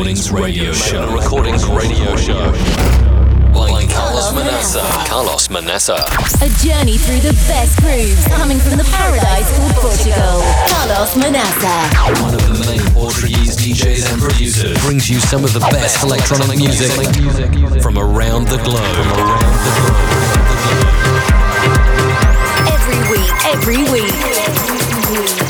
Recordings Radio Show. Magna Recordings Radio Show. By Carlos Manaça. Carlos Manaça. A journey through the best grooves coming from the paradise called Portugal. Carlos Manaça. One of the main Portuguese DJs and producers brings you some of the best electronic music from around the globe. From around the globe. Every week, every week.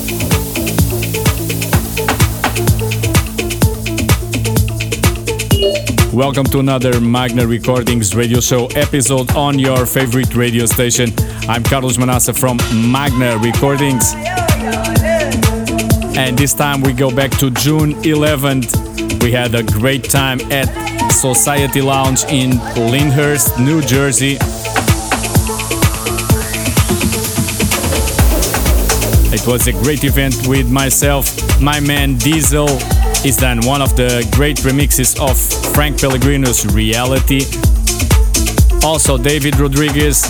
Welcome to another Magna Recordings radio show episode on your favorite radio station. I'm Carlos Manaça from Magna Recordings. And this time we go back to June 11th. We had a great time at Society Lounge in Lyndhurst, New Jersey. It was a great event with myself, my man Diezel, is then one of the great remixes of Frank Pellegrino's Reality. Also, David Rodriguez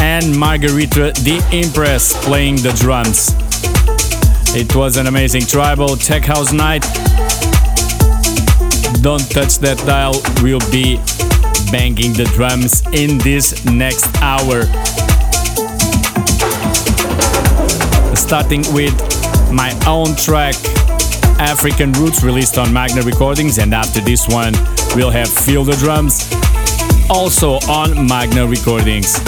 and Margarita D-Empress playing the drums. It was an amazing tribal tech house night. Don't touch that dial, we'll be banging the drums in this next hour. Starting with my own track African Roots released on Magna Recordings, and after this one, we'll have Feel the Drums also on Magna Recordings.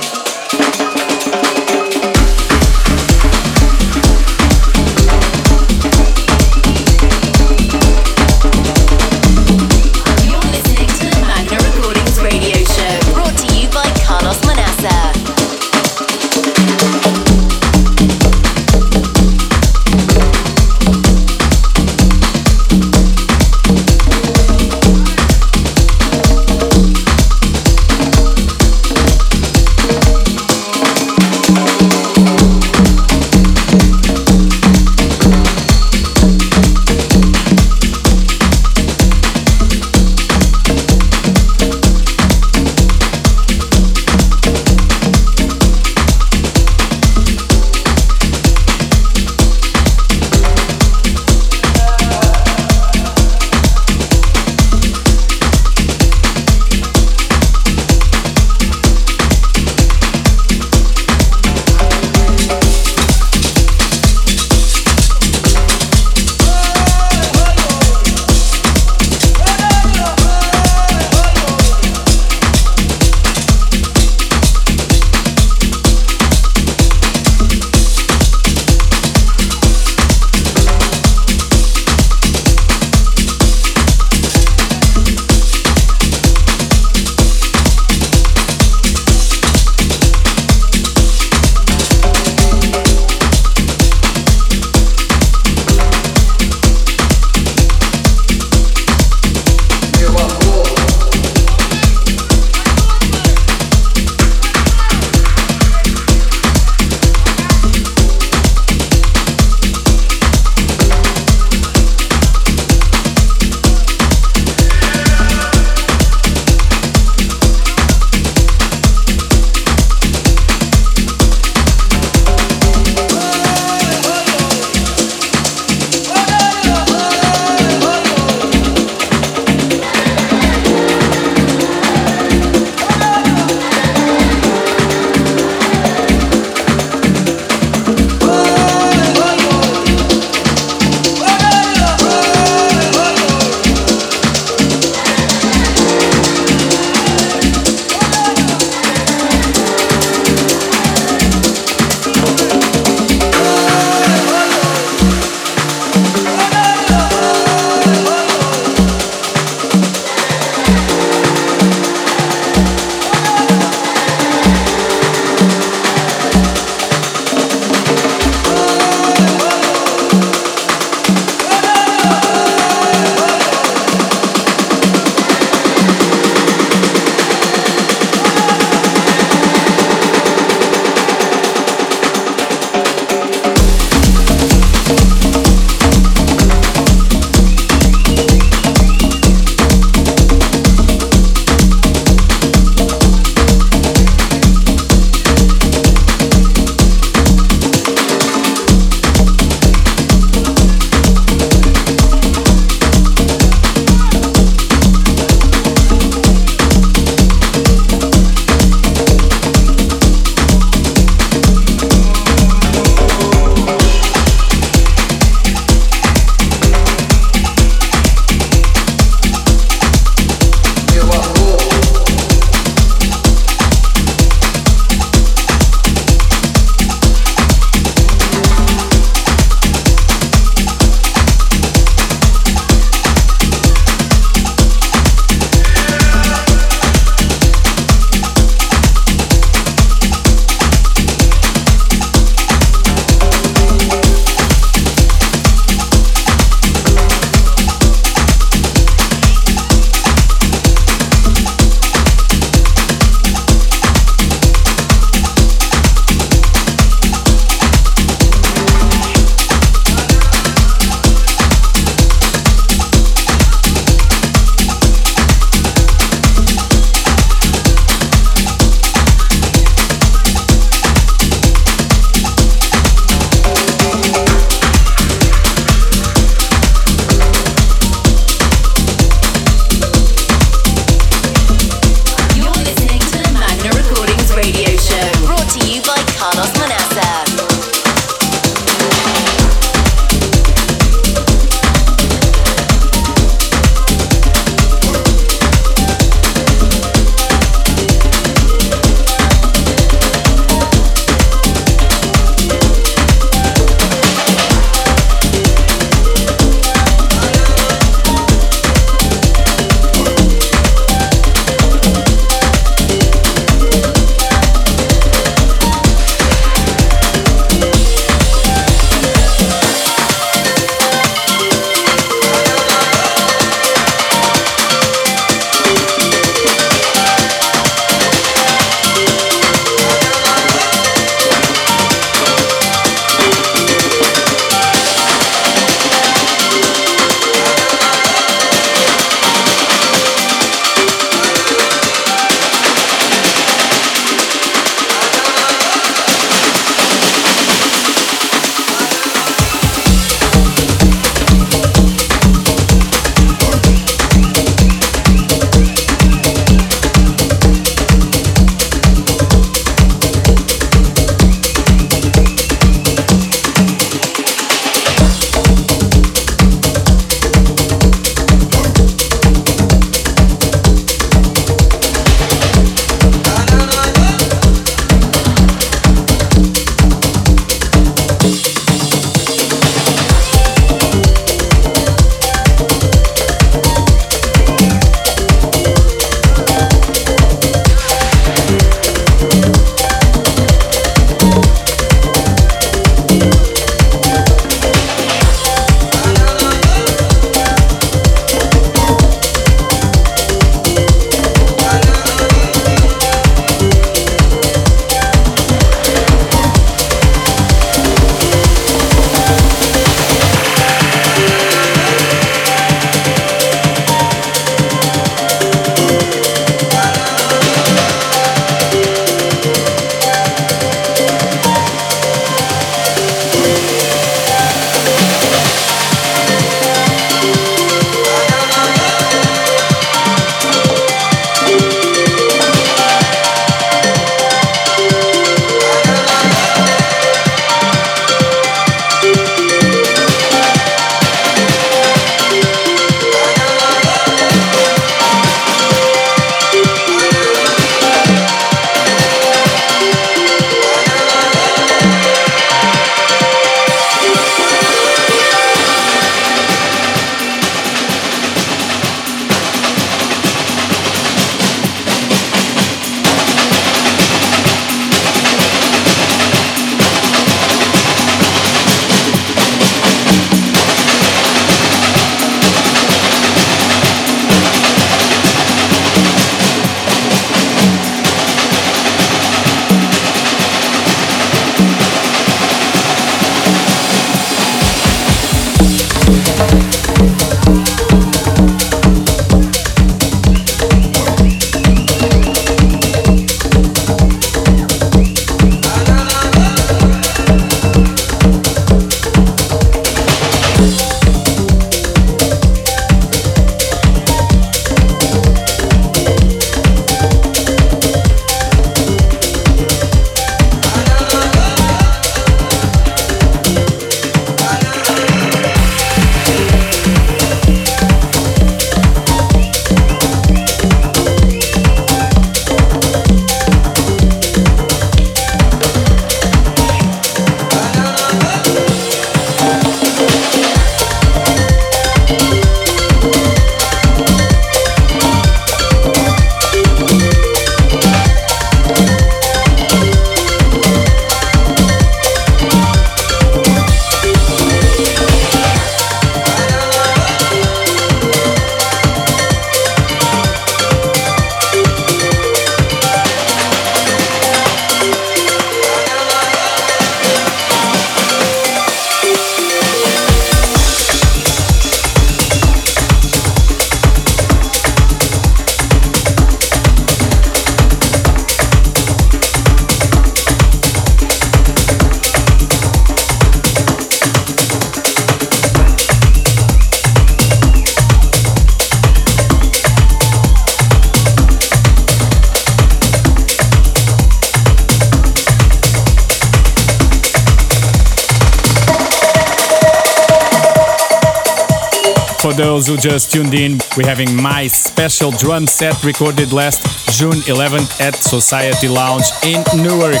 Those who just tuned in, we're having my special drum set recorded last June 11th at Society Lounge in Newark.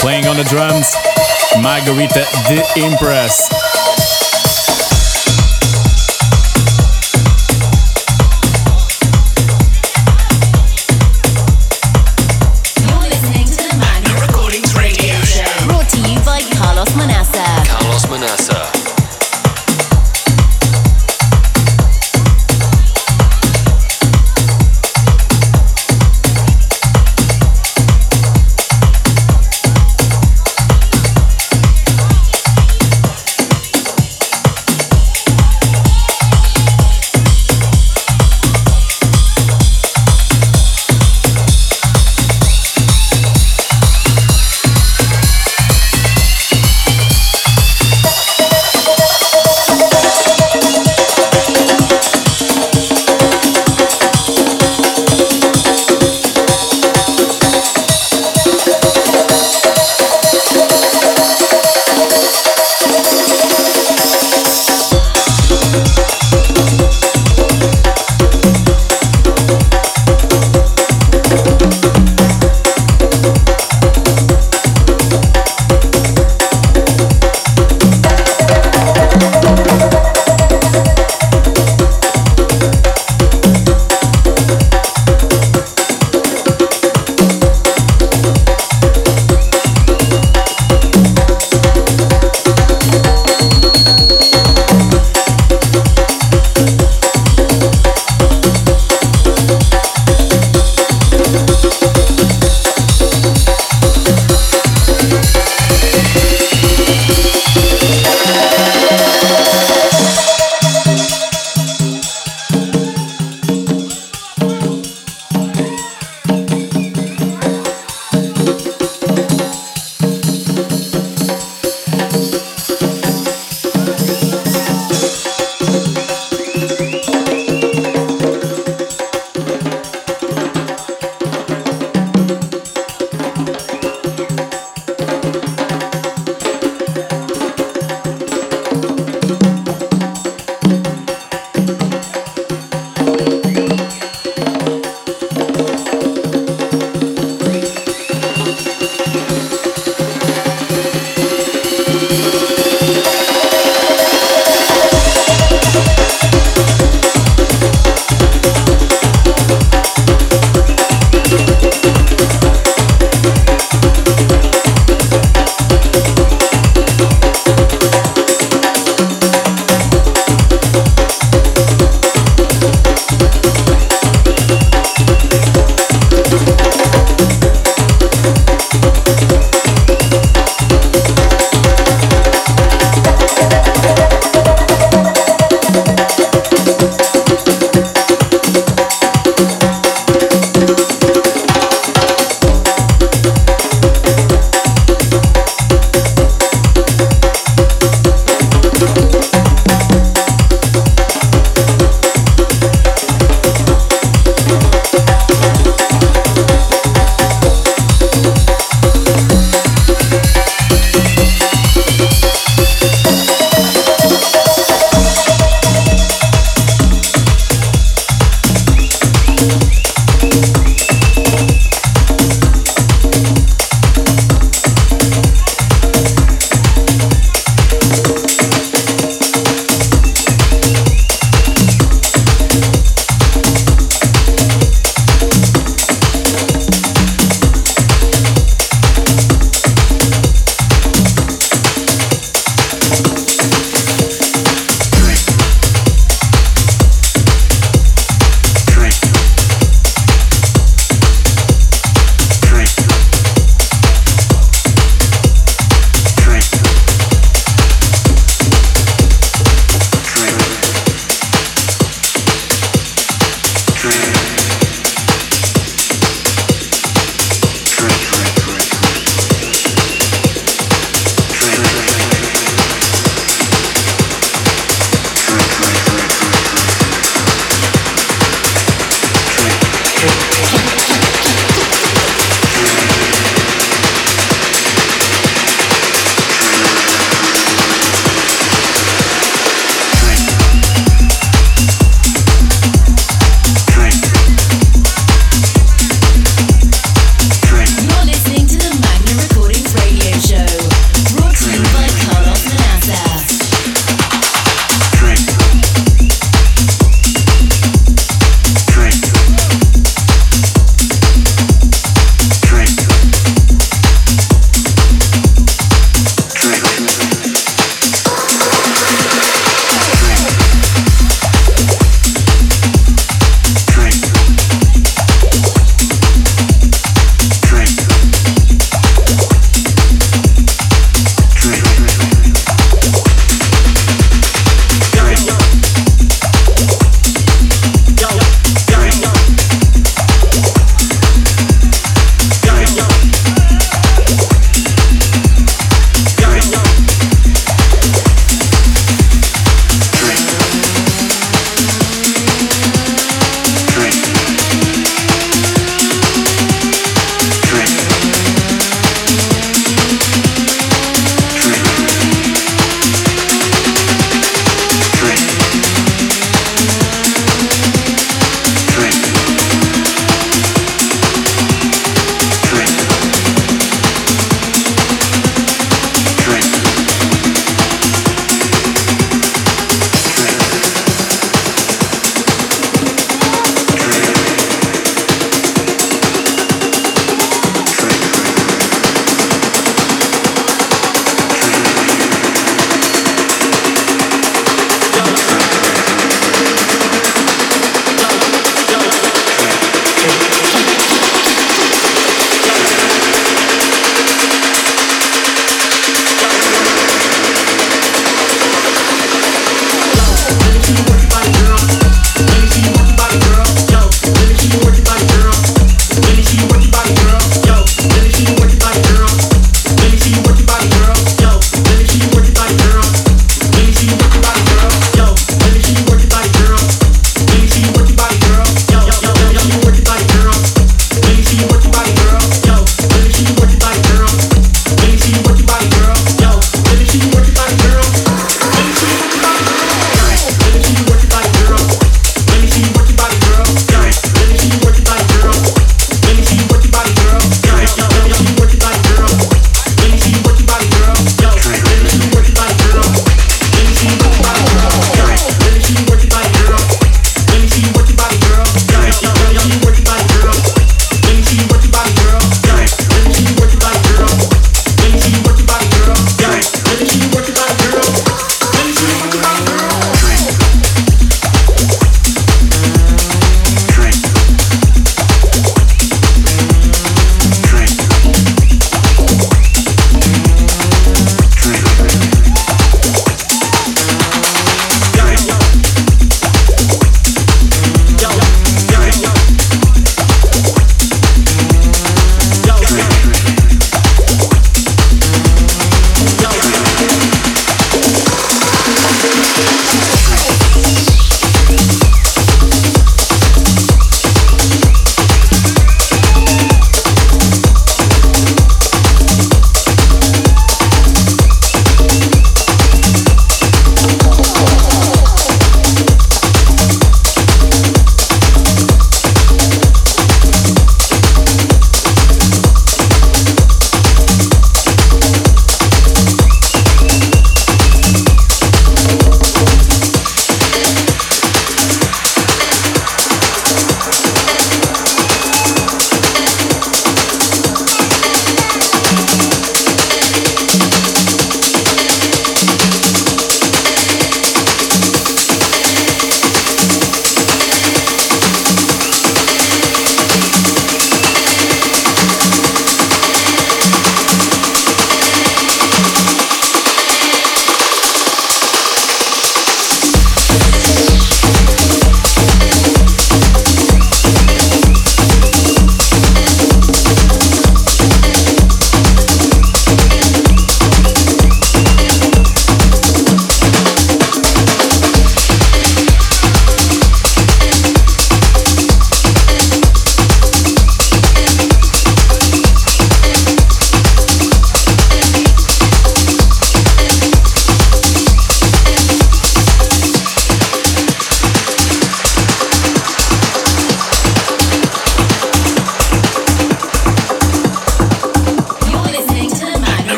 Playing on the drums, Margarita the Empress.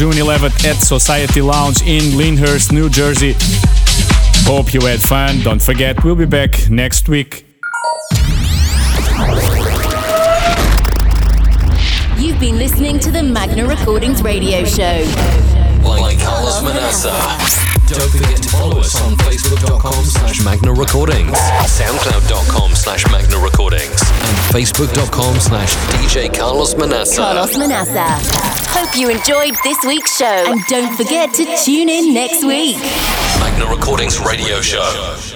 June 11th at Society Lounge in Lyndhurst, New Jersey. Hope you had fun. Don't forget, we'll be back next week. You've been listening to the Magna Recordings radio show. By Carlos Manaça. Don't forget to follow us on facebook.com slash Magna Recordings, soundcloud.com slash Magna Recordings, and facebook.com slash DJ Carlos Manaça. Carlos Manaça. Hope you enjoyed this week's show. And don't forget to tune in next week. Magna Recordings Radio Show.